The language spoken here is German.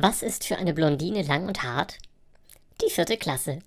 Was ist für eine Blondine lang und hart? Die vierte Klasse.